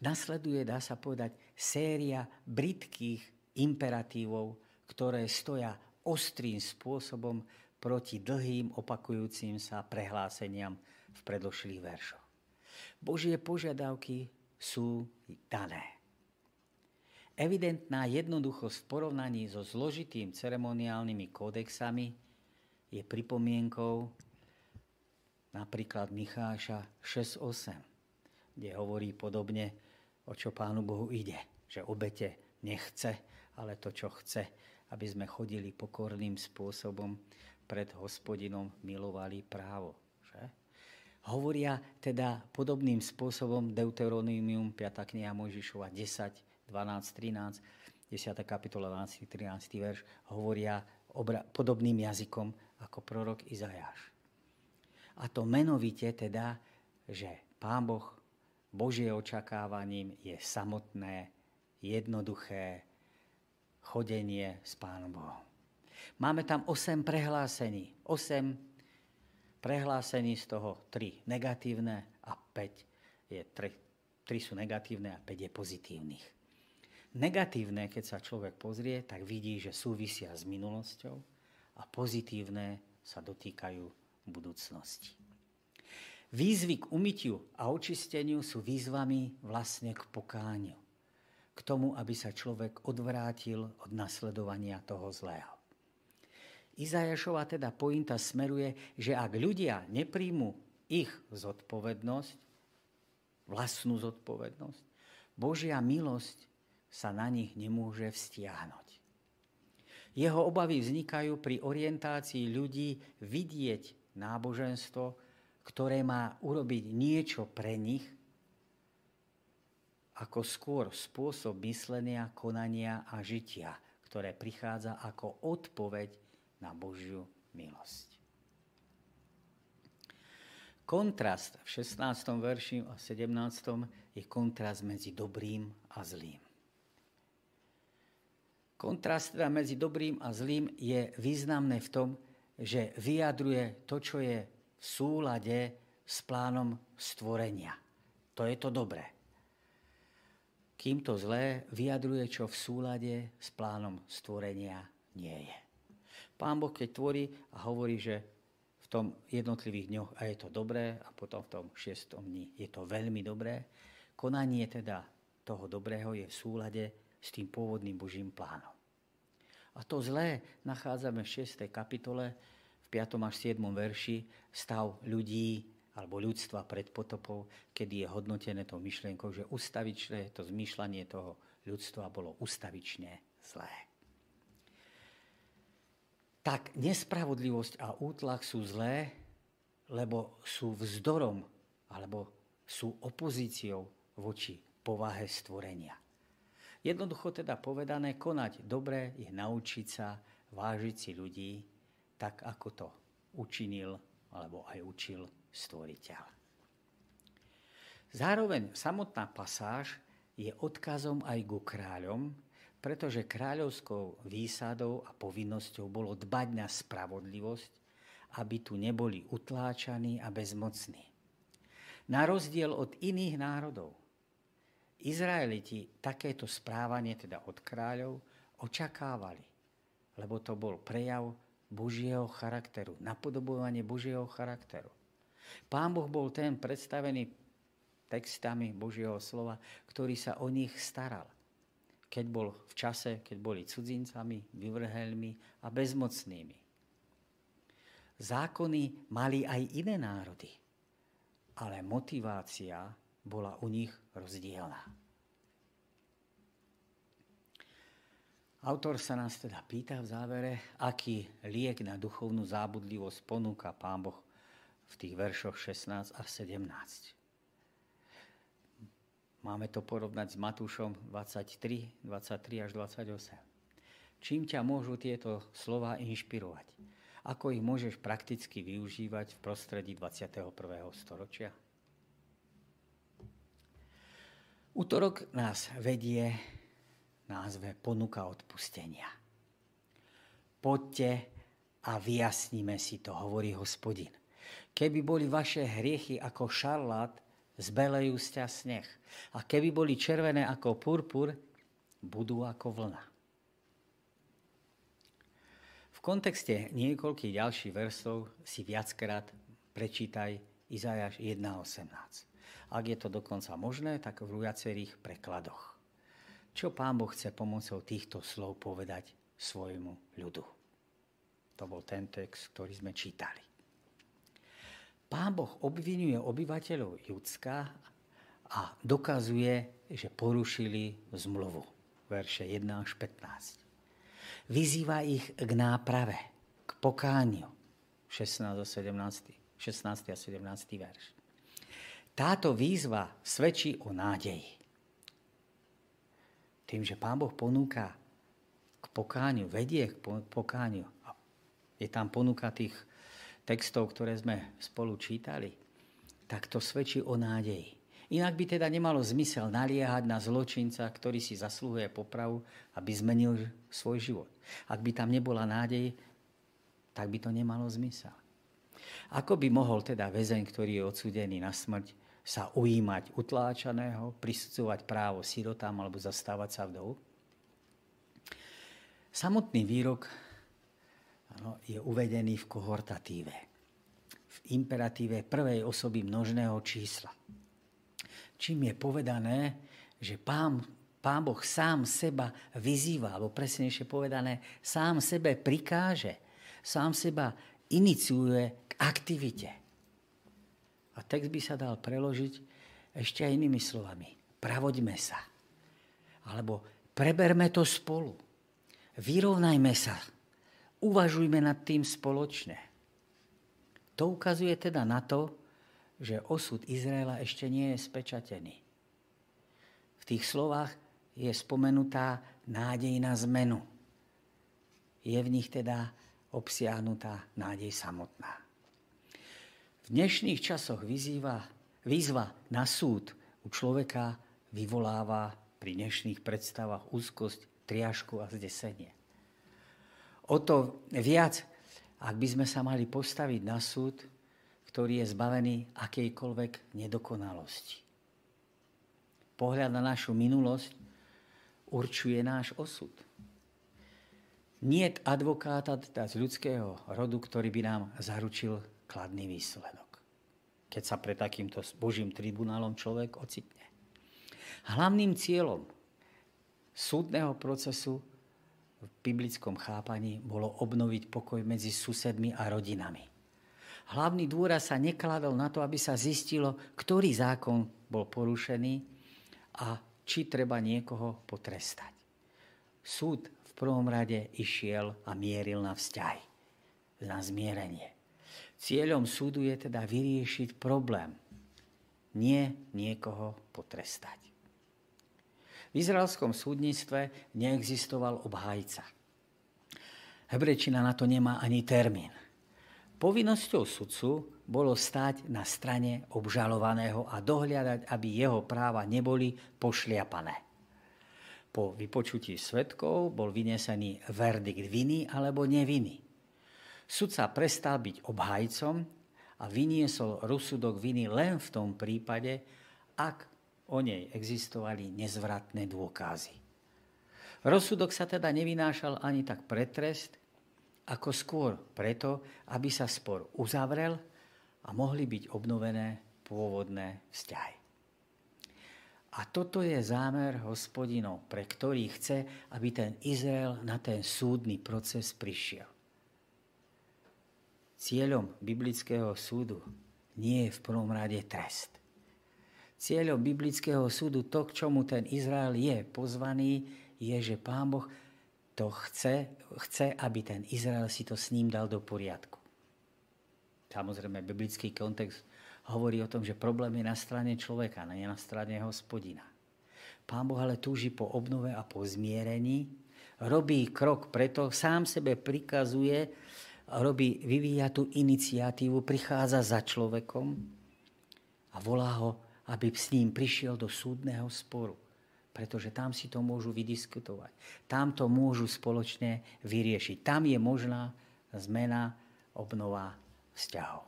Nasleduje, dá sa povedať, séria britkých imperatívov, ktoré stoja ostrým spôsobom proti dlhým opakujúcim sa prehláseniam v predošlých veršoch. Božie požiadavky sú dané. Evidentná jednoduchosť v porovnaní so zložitým ceremoniálnymi kódexami je pripomienkou napríklad Micháša 6.8, kde hovorí podobne, o čo Pánu Bohu ide, že obete nechce, ale to, čo chce, aby sme chodili pokorným spôsobom pred hospodinom, milovali právo. Že? Hovoria teda podobným spôsobom Deuteronomium 5. kniha Mojžišova 10, 12, 13, 10. kapitola 12, 13. verš, hovoria obra- podobným jazykom ako prorok Izajáš. A to menovite teda, že Pán Boh Božie očakávaním je samotné, jednoduché, chodenie s Pánom Bohom. Máme tam 8 prehlásení. 8 prehlásení, z toho 3 negatívne a 5 je 3, 3 sú negatívne a 5 je pozitívnych. Negatívne, keď sa človek pozrie, tak vidí, že súvisia s minulosťou a pozitívne sa dotýkajú budúcnosti. Výzvy k umytiu a očisteniu sú výzvami vlastne k pokániu k tomu, aby sa človek odvrátil od nasledovania toho zlého. Izajašova teda pointa smeruje, že ak ľudia nepríjmu ich zodpovednosť, vlastnú zodpovednosť, Božia milosť sa na nich nemôže vztiahnuť. Jeho obavy vznikajú pri orientácii ľudí vidieť náboženstvo, ktoré má urobiť niečo pre nich ako skôr spôsob myslenia, konania a žitia, ktoré prichádza ako odpoveď na Božiu milosť. Kontrast v 16. verši a 17. je kontrast medzi dobrým a zlým. Kontrast teda medzi dobrým a zlým je významné v tom, že vyjadruje to, čo je v súlade s plánom stvorenia. To je to dobré kým to zlé vyjadruje, čo v súlade s plánom stvorenia nie je. Pán Boh, keď tvorí a hovorí, že v tom jednotlivých dňoch a je to dobré a potom v tom šiestom dni je to veľmi dobré, konanie teda toho dobrého je v súlade s tým pôvodným Božím plánom. A to zlé nachádzame v 6. kapitole, v 5. až 7. verši, stav ľudí alebo ľudstva pred potopou, kedy je hodnotené to myšlienkou, že ustavičné, to zmýšľanie toho ľudstva bolo ustavične zlé. Tak nespravodlivosť a útlak sú zlé, lebo sú vzdorom alebo sú opozíciou voči povahe stvorenia. Jednoducho teda povedané, konať dobre je naučiť sa vážiť si ľudí tak, ako to učinil alebo aj učil stvoriteľ. Zároveň samotná pasáž je odkazom aj ku kráľom, pretože kráľovskou výsadou a povinnosťou bolo dbať na spravodlivosť, aby tu neboli utláčaní a bezmocní. Na rozdiel od iných národov, Izraeliti takéto správanie, teda od kráľov, očakávali, lebo to bol prejav Božieho charakteru, napodobovanie Božieho charakteru. Pán Boh bol ten predstavený textami Božieho slova, ktorý sa o nich staral. Keď bol v čase, keď boli cudzincami, vyvrhelmi a bezmocnými. Zákony mali aj iné národy, ale motivácia bola u nich rozdielna. Autor sa nás teda pýta v závere, aký liek na duchovnú zábudlivosť ponúka Pán Boh v tých veršoch 16 a 17. Máme to porovnať s Matúšom 23, 23 až 28. Čím ťa môžu tieto slova inšpirovať? Ako ich môžeš prakticky využívať v prostredí 21. storočia? Útorok nás vedie názve ponuka odpustenia. Poďte a vyjasníme si to, hovorí hospodin. Keby boli vaše hriechy ako šarlát, zbelejú sťa sneh. A keby boli červené ako purpur, budú ako vlna. V kontexte niekoľkých ďalších versov si viackrát prečítaj Izajáš 1.18. Ak je to dokonca možné, tak v viacerých prekladoch. Čo Pán Boh chce pomocou týchto slov povedať svojmu ľudu? To bol ten text, ktorý sme čítali. Pán Boh obvinuje obyvateľov Judska a dokazuje, že porušili zmluvu. Verše 1 až 15. Vyzýva ich k náprave, k pokániu. 16 a 17, 16 a 17 verš. Táto výzva svedčí o nádeji. Tým, že Pán Boh ponúka k pokániu, vedie k pokániu. Je tam ponuka tých textov, ktoré sme spolu čítali, tak to svedčí o nádeji. Inak by teda nemalo zmysel naliehať na zločinca, ktorý si zaslúhuje popravu, aby zmenil svoj život. Ak by tam nebola nádej, tak by to nemalo zmysel. Ako by mohol teda väzeň, ktorý je odsudený na smrť, sa ujímať utláčaného, prisudzovať právo sirotám alebo zastávať sa vdov? Samotný výrok ano, je uvedený v kohortatíve, v imperatíve prvej osoby množného čísla. Čím je povedané, že pán, pán Boh sám seba vyzýva, alebo presnejšie povedané, sám sebe prikáže, sám seba iniciuje k aktivite. A text by sa dal preložiť ešte aj inými slovami. Pravoďme sa. Alebo preberme to spolu. Vyrovnajme sa Uvažujme nad tým spoločne. To ukazuje teda na to, že osud Izraela ešte nie je spečatený. V tých slovách je spomenutá nádej na zmenu. Je v nich teda obsiahnutá nádej samotná. V dnešných časoch vyzýva, výzva na súd u človeka vyvoláva pri dnešných predstavách úzkosť, triažku a zdesenie. O to viac, ak by sme sa mali postaviť na súd, ktorý je zbavený akejkoľvek nedokonalosti. Pohľad na našu minulosť určuje náš osud. Nie advokáta z ľudského rodu, ktorý by nám zaručil kladný výsledok. Keď sa pre takýmto božím tribunálom človek ocitne. Hlavným cieľom súdneho procesu v biblickom chápaní bolo obnoviť pokoj medzi susedmi a rodinami. Hlavný dôraz sa nekladol na to, aby sa zistilo, ktorý zákon bol porušený a či treba niekoho potrestať. Súd v prvom rade išiel a mieril na vzťahy, na zmierenie. Cieľom súdu je teda vyriešiť problém, nie niekoho potrestať. V izraelskom súdnictve neexistoval obhajca. Hebrečina na to nemá ani termín. Povinnosťou sudcu bolo stať na strane obžalovaného a dohliadať, aby jeho práva neboli pošliapané. Po vypočutí svetkov bol vynesený verdikt viny alebo neviny. Sudca prestal byť obhajcom a vyniesol rozsudok viny len v tom prípade, ak o nej existovali nezvratné dôkazy. Rozsudok sa teda nevynášal ani tak pre trest, ako skôr preto, aby sa spor uzavrel a mohli byť obnovené pôvodné vzťahy. A toto je zámer hospodinov, pre ktorý chce, aby ten Izrael na ten súdny proces prišiel. Cieľom biblického súdu nie je v prvom rade trest. Cieľom biblického súdu, to, k čomu ten Izrael je pozvaný, je, že Pán Boh to chce, chce, aby ten Izrael si to s ním dal do poriadku. Samozrejme, biblický kontext hovorí o tom, že problém je na strane človeka, nie na strane hospodina. Pán Boh ale túži po obnove a po zmierení, robí krok preto, sám sebe prikazuje, robí, vyvíja tú iniciatívu, prichádza za človekom a volá ho, aby s ním prišiel do súdneho sporu. Pretože tam si to môžu vydiskutovať. Tam to môžu spoločne vyriešiť. Tam je možná zmena, obnova vzťahov.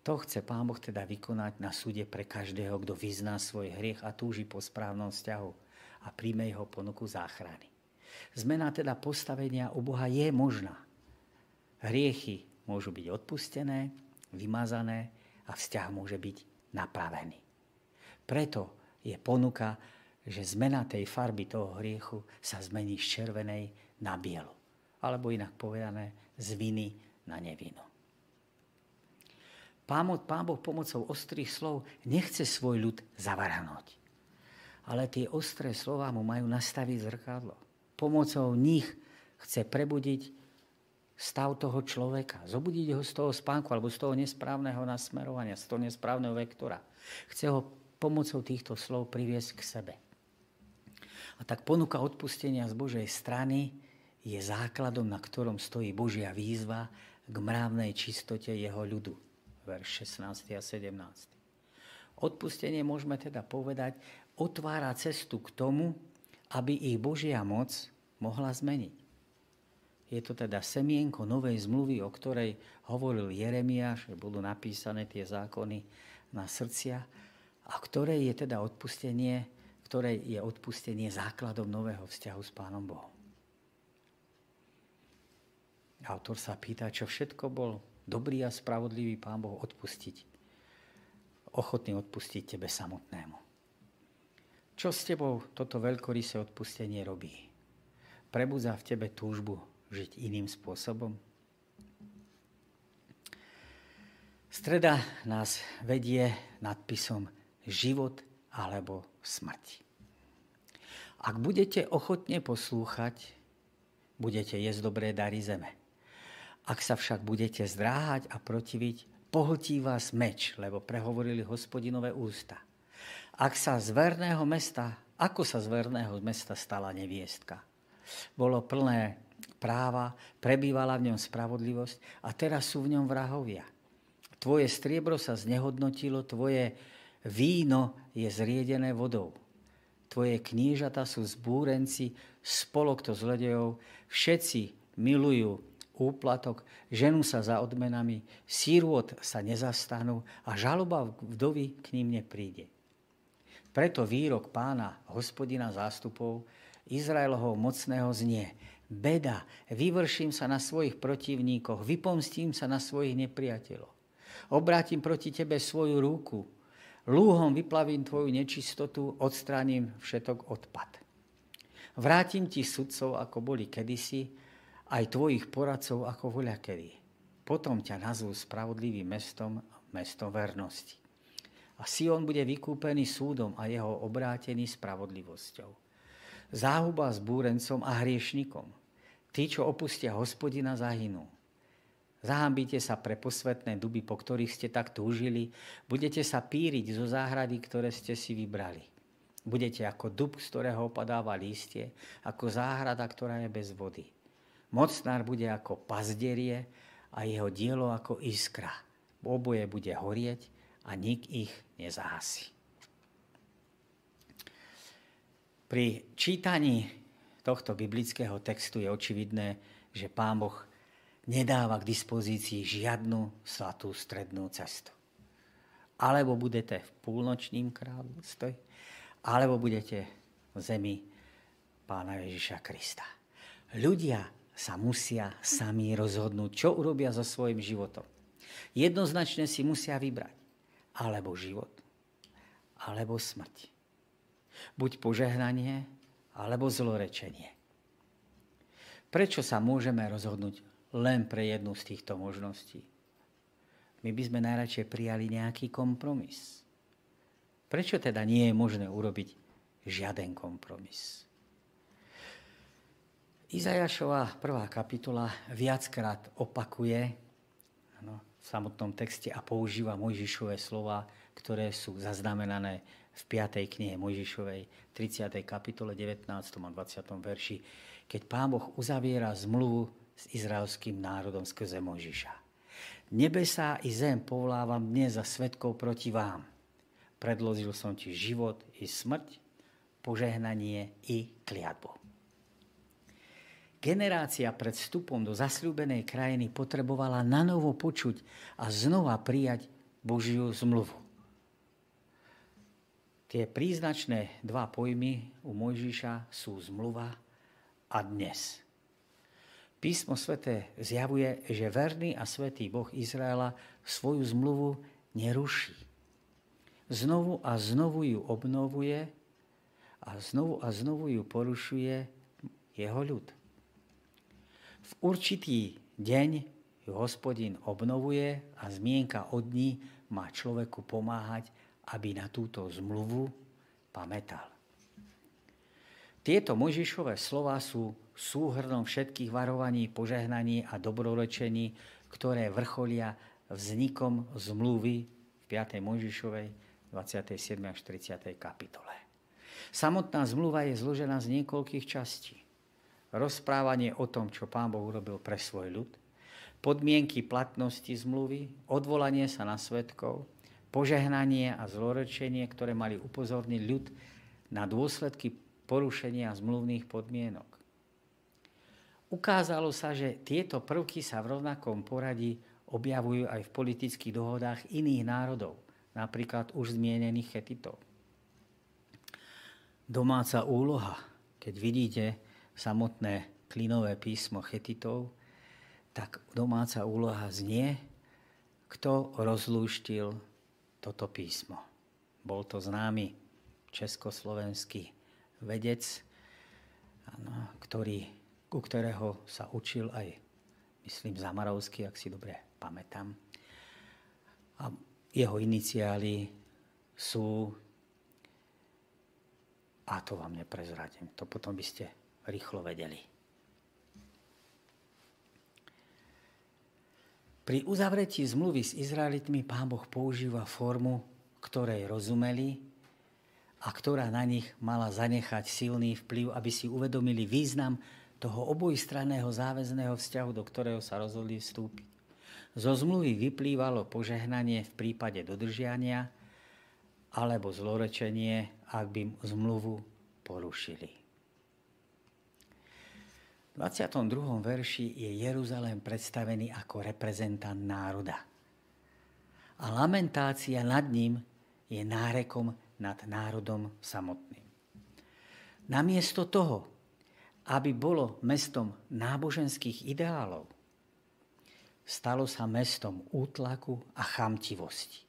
To chce Pán Boh teda vykonať na súde pre každého, kto vyzná svoj hriech a túži po správnom vzťahu a príjme jeho ponuku záchrany. Zmena teda postavenia u Boha je možná. Hriechy môžu byť odpustené, vymazané a vzťah môže byť napravený. Preto je ponuka, že zmena tej farby toho hriechu sa zmení z červenej na bielu. Alebo inak povedané, z viny na nevinu. Pán, Boh pomocou ostrých slov nechce svoj ľud zavaranoť. Ale tie ostré slova mu majú nastaviť zrkadlo. Pomocou nich chce prebudiť stav toho človeka, zobudiť ho z toho spánku alebo z toho nesprávneho nasmerovania, z toho nesprávneho vektora. Chce ho pomocou týchto slov priviesť k sebe. A tak ponuka odpustenia z Božej strany je základom, na ktorom stojí Božia výzva k mravnej čistote jeho ľudu verš 16 a 17. Odpustenie môžeme teda povedať, otvára cestu k tomu, aby ich Božia moc mohla zmeniť. Je to teda semienko novej zmluvy, o ktorej hovoril Jeremiáš, že budú napísané tie zákony na srdcia, a ktoré je teda odpustenie, ktoré je odpustenie základom nového vzťahu s Pánom Bohom. Autor sa pýta, čo všetko bol dobrý a spravodlivý Pán Boh odpustiť. Ochotný odpustiť tebe samotnému. Čo s tebou toto veľkorysé odpustenie robí? Prebudza v tebe túžbu žiť iným spôsobom? Streda nás vedie nadpisom život alebo smrť. Ak budete ochotne poslúchať, budete jesť dobré dary zeme. Ak sa však budete zdráhať a protiviť, pohltí vás meč, lebo prehovorili hospodinové ústa. Ak sa z verného mesta, ako sa z verného mesta stala neviestka? Bolo plné práva, prebývala v ňom spravodlivosť a teraz sú v ňom vrahovia. Tvoje striebro sa znehodnotilo, tvoje víno je zriedené vodou. Tvoje knížata sú zbúrenci, spolok to zlodejov, všetci milujú úplatok, ženú sa za odmenami, sírôd sa nezastanú a žaloba vdovy k ním nepríde. Preto výrok pána, hospodina zástupov, Izraelovho mocného znie. Beda, vyvrším sa na svojich protivníkoch, vypomstím sa na svojich nepriateľoch. Obrátim proti tebe svoju ruku, lúhom vyplavím tvoju nečistotu, odstránim všetok odpad. Vrátim ti sudcov, ako boli kedysi, aj tvojich poradcov ako voľakedy. Potom ťa nazvú spravodlivým mestom, mestom vernosti. A Sion bude vykúpený súdom a jeho obrátený spravodlivosťou. Záhuba s búrencom a hriešnikom. Tí, čo opustia hospodina, zahynú. Zahambíte sa pre posvetné duby, po ktorých ste tak túžili. Budete sa píriť zo záhrady, ktoré ste si vybrali. Budete ako dub, z ktorého opadáva lístie, ako záhrada, ktorá je bez vody. Mocnár bude ako pazderie a jeho dielo ako iskra. Oboje bude horieť a nik ich nezahasí. Pri čítaní tohto biblického textu je očividné, že Pán Boh nedáva k dispozícii žiadnu slatú strednú cestu. Alebo budete v púlnočním kráľovstve, alebo budete v zemi Pána Ježiša Krista. Ľudia sa musia sami rozhodnúť, čo urobia so svojim životom. Jednoznačne si musia vybrať alebo život, alebo smrť. Buď požehnanie, alebo zlorečenie. Prečo sa môžeme rozhodnúť len pre jednu z týchto možností. My by sme najradšej prijali nejaký kompromis. Prečo teda nie je možné urobiť žiaden kompromis? Izajašová prvá kapitola viackrát opakuje v samotnom texte a používa Mojžišové slova, ktoré sú zaznamenané v 5. knihe Mojžišovej, 30. kapitole, 19. a 20. verši, keď Pán Boh uzaviera zmluvu s izraelským národom skrze Mojžiša. Nebesá i zem povolávam dnes za svetkov proti vám. Predložil som ti život i smrť, požehnanie i kliatbu. Generácia pred vstupom do zasľúbenej krajiny potrebovala nanovo počuť a znova prijať Božiu zmluvu. Tie príznačné dva pojmy u Mojžiša sú zmluva a dnes. Písmo svete zjavuje, že verný a svetý Boh Izraela svoju zmluvu neruší. Znovu a znovu ju obnovuje a znovu a znovu ju porušuje jeho ľud. V určitý deň ju hospodin obnovuje a zmienka od ní má človeku pomáhať, aby na túto zmluvu pamätal. Tieto Mojžišové slova sú súhrnom všetkých varovaní, požehnaní a dobrorečení, ktoré vrcholia vznikom zmluvy v 5. Mojžišovej 27. až 30. kapitole. Samotná zmluva je zložená z niekoľkých častí rozprávanie o tom, čo Pán Boh urobil pre svoj ľud, podmienky platnosti zmluvy, odvolanie sa na svetkov, požehnanie a zlorečenie, ktoré mali upozorniť ľud na dôsledky porušenia zmluvných podmienok. Ukázalo sa, že tieto prvky sa v rovnakom poradí objavujú aj v politických dohodách iných národov, napríklad už zmienených chetitov. Domáca úloha, keď vidíte, samotné klinové písmo chetitov, tak domáca úloha znie, kto rozlúštil toto písmo. Bol to známy československý vedec, ano, ktorý, ku ktorého sa učil aj, myslím, Zamarovský, ak si dobre pamätám. A jeho iniciály sú, a to vám neprezradím, to potom by ste rýchlo vedeli. Pri uzavretí zmluvy s Izraelitmi pán Boh používa formu, ktorej rozumeli a ktorá na nich mala zanechať silný vplyv, aby si uvedomili význam toho obojstranného záväzného vzťahu, do ktorého sa rozhodli vstúpiť. Zo zmluvy vyplývalo požehnanie v prípade dodržiania alebo zlorečenie, ak by zmluvu porušili. 22. verši je Jeruzalém predstavený ako reprezentant národa. A lamentácia nad ním je nárekom nad národom samotným. Namiesto toho, aby bolo mestom náboženských ideálov, stalo sa mestom útlaku a chamtivosti.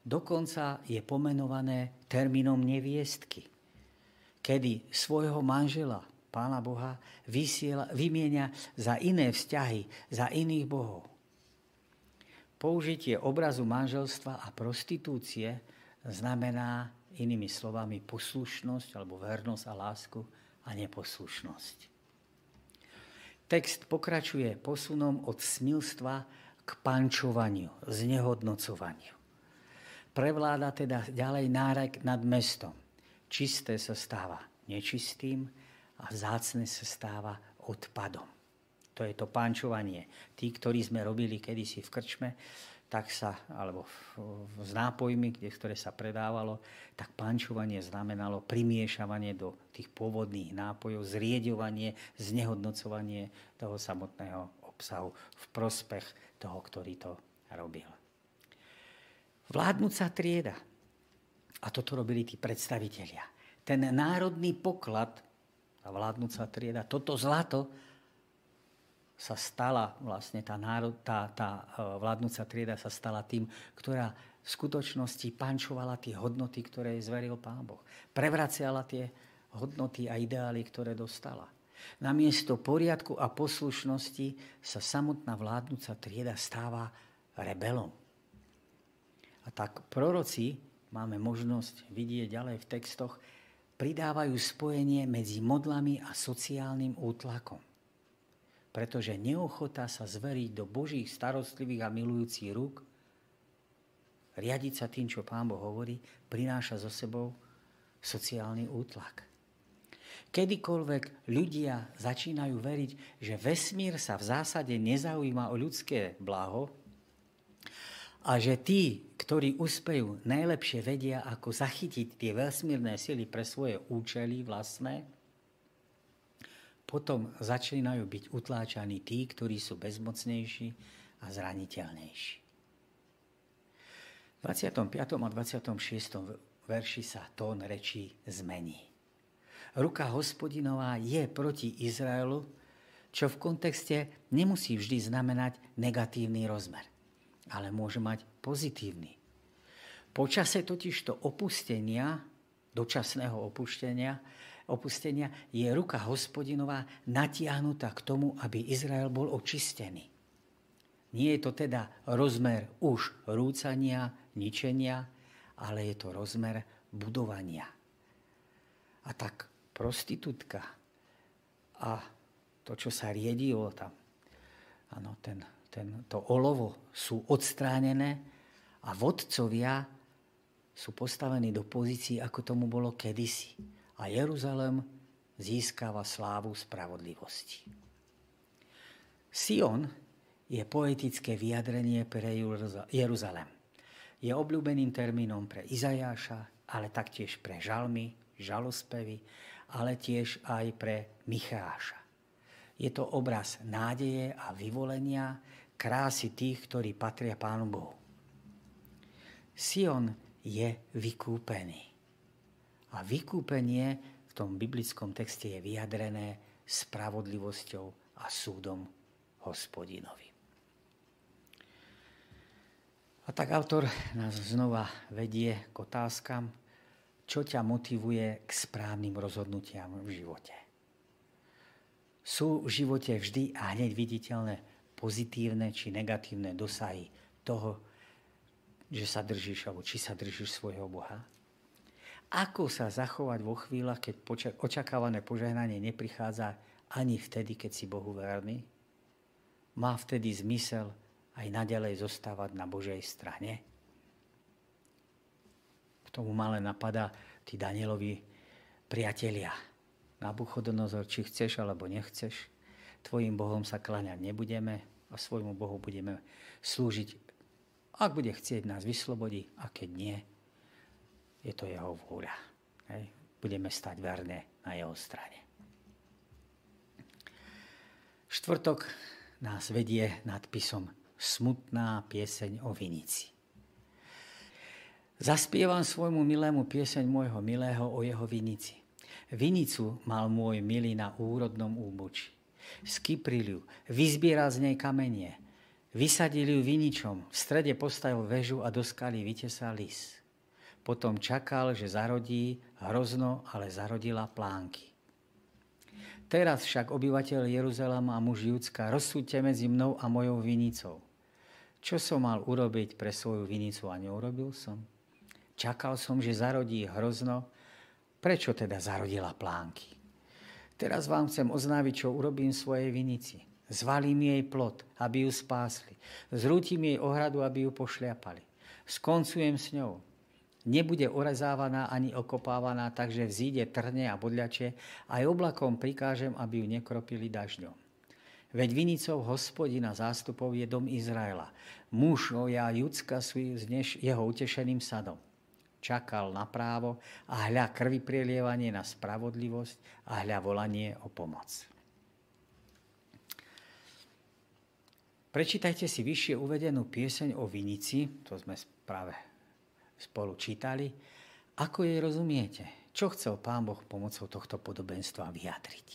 Dokonca je pomenované termínom neviestky, kedy svojho manžela Pána Boha vysiela, vymienia za iné vzťahy, za iných bohov. Použitie obrazu manželstva a prostitúcie znamená inými slovami poslušnosť alebo vernosť a lásku a neposlušnosť. Text pokračuje posunom od smilstva k pančovaniu, znehodnocovaniu. Prevláda teda ďalej nárek nad mestom. Čisté sa stáva nečistým, a vzácne sa stáva odpadom. To je to pánčovanie. Tí, ktorí sme robili kedysi v krčme, tak sa, alebo v nápojmi, kde, ktoré sa predávalo, tak pančovanie znamenalo primiešavanie do tých pôvodných nápojov, zrieďovanie, znehodnocovanie toho samotného obsahu v prospech toho, ktorý to robil. Vládnúca trieda, a toto robili tí predstavitelia, ten národný poklad tá vládnúca trieda, toto zlato sa stala, vlastne tá, národ, tá, tá e, vládnúca trieda sa stala tým, ktorá v skutočnosti pančovala tie hodnoty, ktoré jej zveril Pán Boh. Prevraciala tie hodnoty a ideály, ktoré dostala. Namiesto poriadku a poslušnosti sa samotná vládnúca trieda stáva rebelom. A tak proroci, máme možnosť vidieť ďalej v textoch, pridávajú spojenie medzi modlami a sociálnym útlakom. Pretože neochota sa zveriť do Božích starostlivých a milujúcich rúk, riadiť sa tým, čo Pán Boh hovorí, prináša so sebou sociálny útlak. Kedykoľvek ľudia začínajú veriť, že vesmír sa v zásade nezaujíma o ľudské blaho a že tí, ktorí uspejú, najlepšie vedia, ako zachytiť tie vesmírne sily pre svoje účely vlastné, potom začínajú byť utláčaní tí, ktorí sú bezmocnejší a zraniteľnejší. V 25. a 26. verši sa tón rečí zmení ruka hospodinová je proti Izraelu, čo v kontexte nemusí vždy znamenať negatívny rozmer, ale môže mať pozitívny. Počase totižto opustenia, dočasného opuštenia, opustenia je ruka hospodinová natiahnutá k tomu, aby Izrael bol očistený. Nie je to teda rozmer už rúcania, ničenia, ale je to rozmer budovania. A tak prostitútka a to, čo sa riedilo tam, ano, ten, ten, to olovo sú odstránené a vodcovia sú postavení do pozícií, ako tomu bolo kedysi. A Jeruzalem získava slávu spravodlivosti. Sion je poetické vyjadrenie pre Jeruzalem. Je obľúbeným termínom pre Izajáša, ale taktiež pre žalmy, žalospevy ale tiež aj pre Micháša. Je to obraz nádeje a vyvolenia, krásy tých, ktorí patria Pánu Bohu. Sion je vykúpený. A vykúpenie v tom biblickom texte je vyjadrené spravodlivosťou a súdom hospodinovi. A tak autor nás znova vedie k otázkam, čo ťa motivuje k správnym rozhodnutiam v živote. Sú v živote vždy a hneď viditeľné pozitívne či negatívne dosahy toho, že sa držíš, alebo či sa držíš svojho Boha? Ako sa zachovať vo chvíľach, keď očakávané požehnanie neprichádza ani vtedy, keď si Bohu verný? Má vtedy zmysel aj naďalej zostávať na Božej strane? K tomu malé napadá tí Danielovi priatelia. Nabuchodonozor, či chceš alebo nechceš, tvojim Bohom sa kláňať nebudeme a svojmu Bohu budeme slúžiť. Ak bude chcieť, nás vyslobodí a keď nie, je to jeho vôľa. Hej. Budeme stať verne na jeho strane. Štvrtok nás vedie nadpisom Smutná pieseň o vinici. Zaspievam svojmu milému pieseň môjho milého o jeho vinici. Vinicu mal môj milý na úrodnom úboči. Skypril ju, vyzbieral z nej kamenie, vysadil ju viničom, v strede postavil väžu a do skaly vytesal lis. Potom čakal, že zarodí hrozno, ale zarodila plánky. Teraz však obyvateľ Jeruzalema a muž Judska, rozsúďte medzi mnou a mojou vinicou. Čo som mal urobiť pre svoju vinicu a neurobil som? Čakal som, že zarodí hrozno. Prečo teda zarodila plánky? Teraz vám chcem oznáviť, čo urobím svojej vinici. Zvalím jej plot, aby ju spásli. Zrútim jej ohradu, aby ju pošliapali. Skoncujem s ňou. Nebude orezávaná ani okopávaná, takže vzíde trne a bodľače. Aj oblakom prikážem, aby ju nekropili dažďom. Veď vinicou hospodina zástupov je dom Izraela. Muž ja Judska sú jeho utešeným sadom čakal na právo a hľa krvi prielievanie na spravodlivosť a hľa volanie o pomoc. Prečítajte si vyššie uvedenú pieseň o vinici, to sme práve spolu čítali. Ako jej rozumiete? Čo chcel Pán Boh pomocou tohto podobenstva vyjadriť?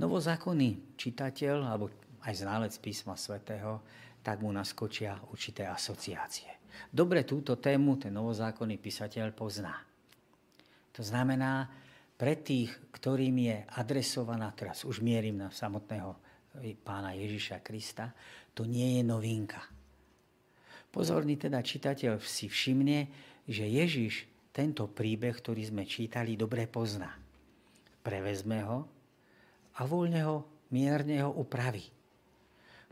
Novozákonný čitateľ, alebo aj ználec písma svätého, tak mu naskočia určité asociácie. Dobre túto tému ten novozákonný písateľ pozná. To znamená, pre tých, ktorým je adresovaná, teraz už mierim na samotného pána Ježiša Krista, to nie je novinka. Pozorný teda čitateľ si všimne, že Ježiš tento príbeh, ktorý sme čítali, dobre pozná. Prevezme ho a voľne ho, mierne ho upraví.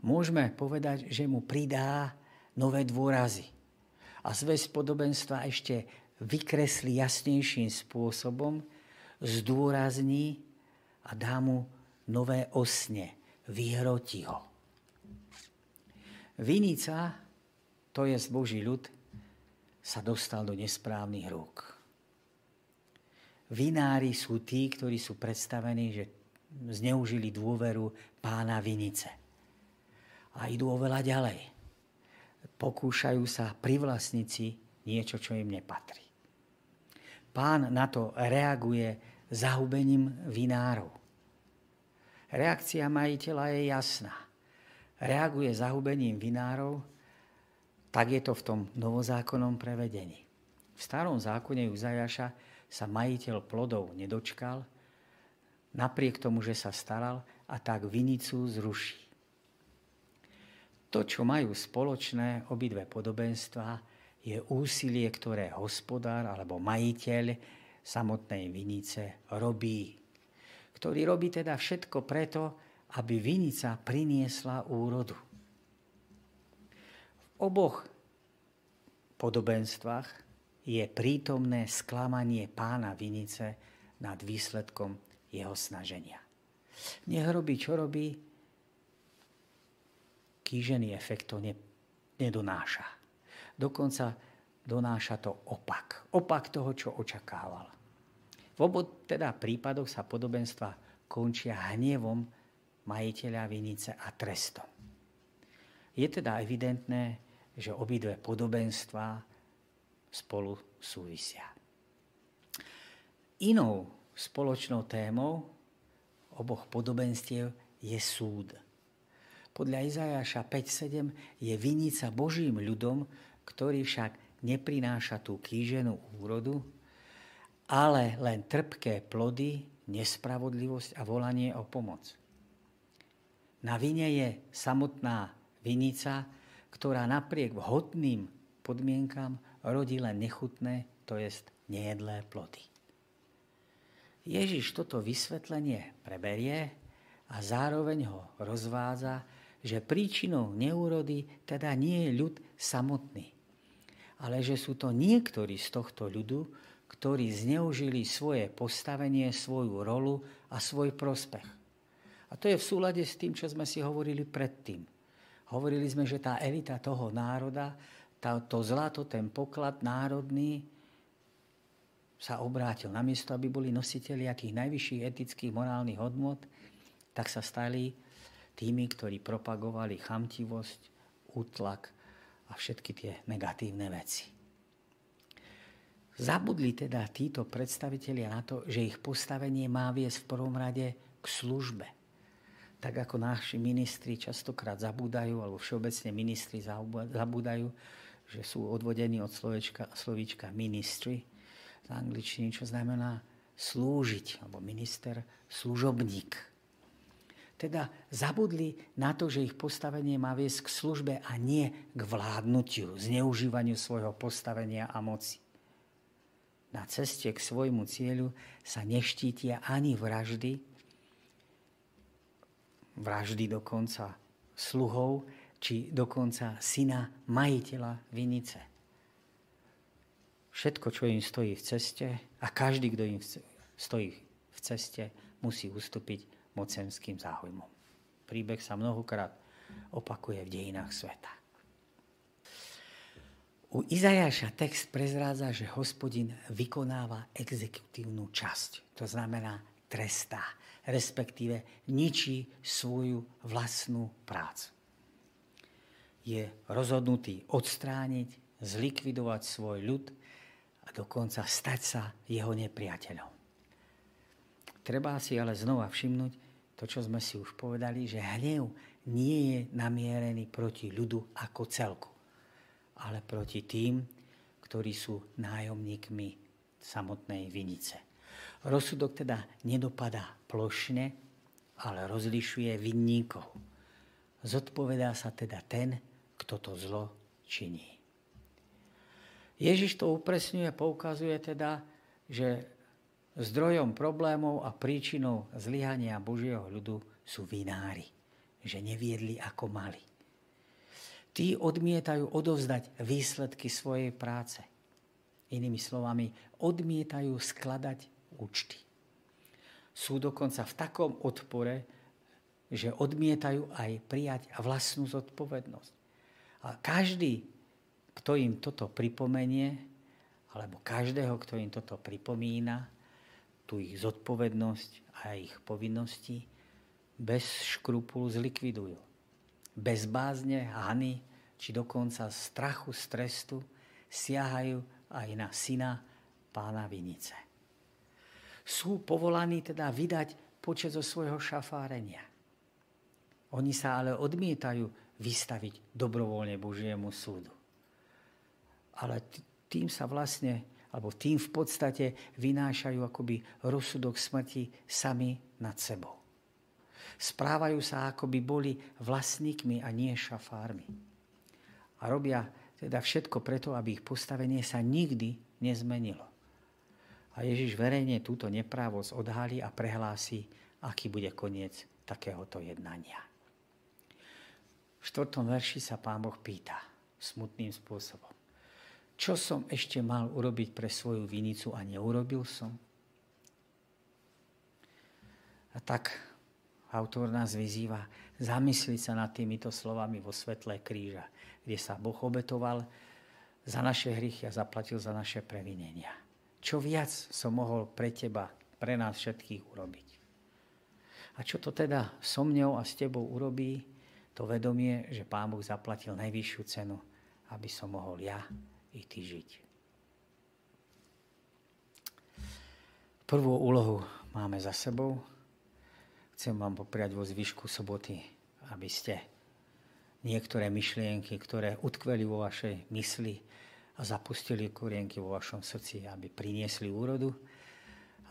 Môžeme povedať, že mu pridá nové dôrazy. A zväz podobenstva ešte vykreslí jasnejším spôsobom, zdôrazní a dá mu nové osne, vyhroti ho. Vinica, to je Boží ľud, sa dostal do nesprávnych rúk. Vinári sú tí, ktorí sú predstavení, že zneužili dôveru pána Vinice. A idú oveľa ďalej. Pokúšajú sa privlastniť si niečo, čo im nepatrí. Pán na to reaguje zahubením vinárov. Reakcia majiteľa je jasná. Reaguje zahubením vinárov tak je to v tom novozákonnom prevedení. V starom zákone Uzajaša sa majiteľ plodov nedočkal, napriek tomu, že sa staral a tak vinicu zruší. To, čo majú spoločné obidve podobenstva, je úsilie, ktoré hospodár alebo majiteľ samotnej vinice robí. Ktorý robí teda všetko preto, aby vinica priniesla úrodu oboch podobenstvách je prítomné sklamanie pána Vinice nad výsledkom jeho snaženia. Nech robí, čo robí, kýžený efekt to ne, nedonáša. Dokonca donáša to opak. Opak toho, čo očakával. V obo teda prípadoch sa podobenstva končia hnevom majiteľa vinice a trestom. Je teda evidentné, že obidve podobenstva spolu súvisia. Inou spoločnou témou oboch podobenstiev je súd. Podľa Izajaša 5.7 je vinica Božím ľudom, ktorý však neprináša tú kýženú úrodu, ale len trpké plody, nespravodlivosť a volanie o pomoc. Na vine je samotná vinica, ktorá napriek vhodným podmienkam rodí len nechutné, to jest nejedlé plody. Ježiš toto vysvetlenie preberie a zároveň ho rozvádza, že príčinou neúrody teda nie je ľud samotný, ale že sú to niektorí z tohto ľudu, ktorí zneužili svoje postavenie, svoju rolu a svoj prospech. A to je v súlade s tým, čo sme si hovorili predtým. Hovorili sme, že tá elita toho národa, tá, to zlato, ten poklad národný sa obrátil. Namiesto, aby boli nositeľi tých najvyšších etických, morálnych hodnot, tak sa stali tými, ktorí propagovali chamtivosť, útlak a všetky tie negatívne veci. Zabudli teda títo predstavitelia na to, že ich postavenie má viesť v prvom rade k službe – tak ako naši ministri častokrát zabúdajú, alebo všeobecne ministri zabúdajú, že sú odvodení od slovička, slovíčka ministry z angličtiny, čo znamená slúžiť, alebo minister, služobník. Teda zabudli na to, že ich postavenie má viesť k službe a nie k vládnutiu, zneužívaniu svojho postavenia a moci. Na ceste k svojmu cieľu sa neštítia ani vraždy, vraždy dokonca sluhov, či dokonca syna majiteľa vinice. Všetko, čo im stojí v ceste a každý, kto im stojí v ceste, musí ustúpiť mocenským záujmom. Príbeh sa mnohokrát opakuje v dejinách sveta. U Izajaša text prezrádza, že hospodin vykonáva exekutívnu časť. To znamená trestá respektíve ničí svoju vlastnú prácu. Je rozhodnutý odstrániť, zlikvidovať svoj ľud a dokonca stať sa jeho nepriateľom. Treba si ale znova všimnúť to, čo sme si už povedali, že hnev nie je namierený proti ľudu ako celku, ale proti tým, ktorí sú nájomníkmi samotnej vinice. Rozsudok teda nedopadá plošne, ale rozlišuje vinníkov. Zodpovedá sa teda ten, kto to zlo činí. Ježiš to upresňuje, poukazuje teda, že zdrojom problémov a príčinou zlyhania Božieho ľudu sú vinári, že neviedli ako mali. Tí odmietajú odovzdať výsledky svojej práce. Inými slovami, odmietajú skladať účty. Sú dokonca v takom odpore, že odmietajú aj prijať vlastnú zodpovednosť. A každý, kto im toto pripomenie, alebo každého, kto im toto pripomína, tú ich zodpovednosť a ich povinnosti, bez škrupulu zlikvidujú. Bez bázne, hany, či dokonca strachu, strestu siahajú aj na syna pána Vinice sú povolaní teda vydať počet zo svojho šafárenia. Oni sa ale odmietajú vystaviť dobrovoľne Božiemu súdu. Ale tým sa vlastne, alebo tým v podstate vynášajú akoby rozsudok smrti sami nad sebou. Správajú sa, ako by boli vlastníkmi a nie šafármi. A robia teda všetko preto, aby ich postavenie sa nikdy nezmenilo. A Ježiš verejne túto neprávosť odhalí a prehlási, aký bude koniec takéhoto jednania. V štvrtom verši sa pán Boh pýta smutným spôsobom. Čo som ešte mal urobiť pre svoju vinicu a neurobil som? A tak autor nás vyzýva zamysliť sa nad týmito slovami vo svetle kríža, kde sa Boh obetoval za naše hrychy a zaplatil za naše previnenia. Čo viac som mohol pre teba, pre nás všetkých urobiť. A čo to teda so mňou a s tebou urobí? To vedomie, že Pán Boh zaplatil najvyššiu cenu, aby som mohol ja i ty žiť. Prvú úlohu máme za sebou. Chcem vám popriať vo zvyšku soboty, aby ste niektoré myšlienky, ktoré utkveli vo vašej mysli, a zapustili korienky vo vašom srdci, aby priniesli úrodu,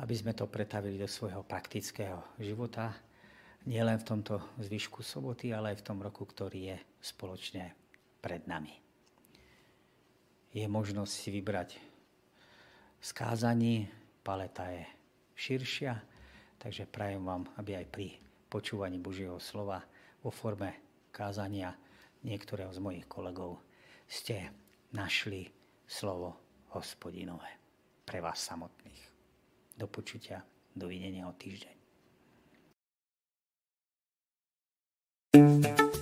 aby sme to pretavili do svojho praktického života, nielen v tomto zvyšku soboty, ale aj v tom roku, ktorý je spoločne pred nami. Je možnosť si vybrať skázaní, paleta je širšia, takže prajem vám, aby aj pri počúvaní Božieho slova vo forme kázania niektorého z mojich kolegov ste našli slovo hospodinové pre vás samotných. Do počutia, dovidenia o týždeň. thank you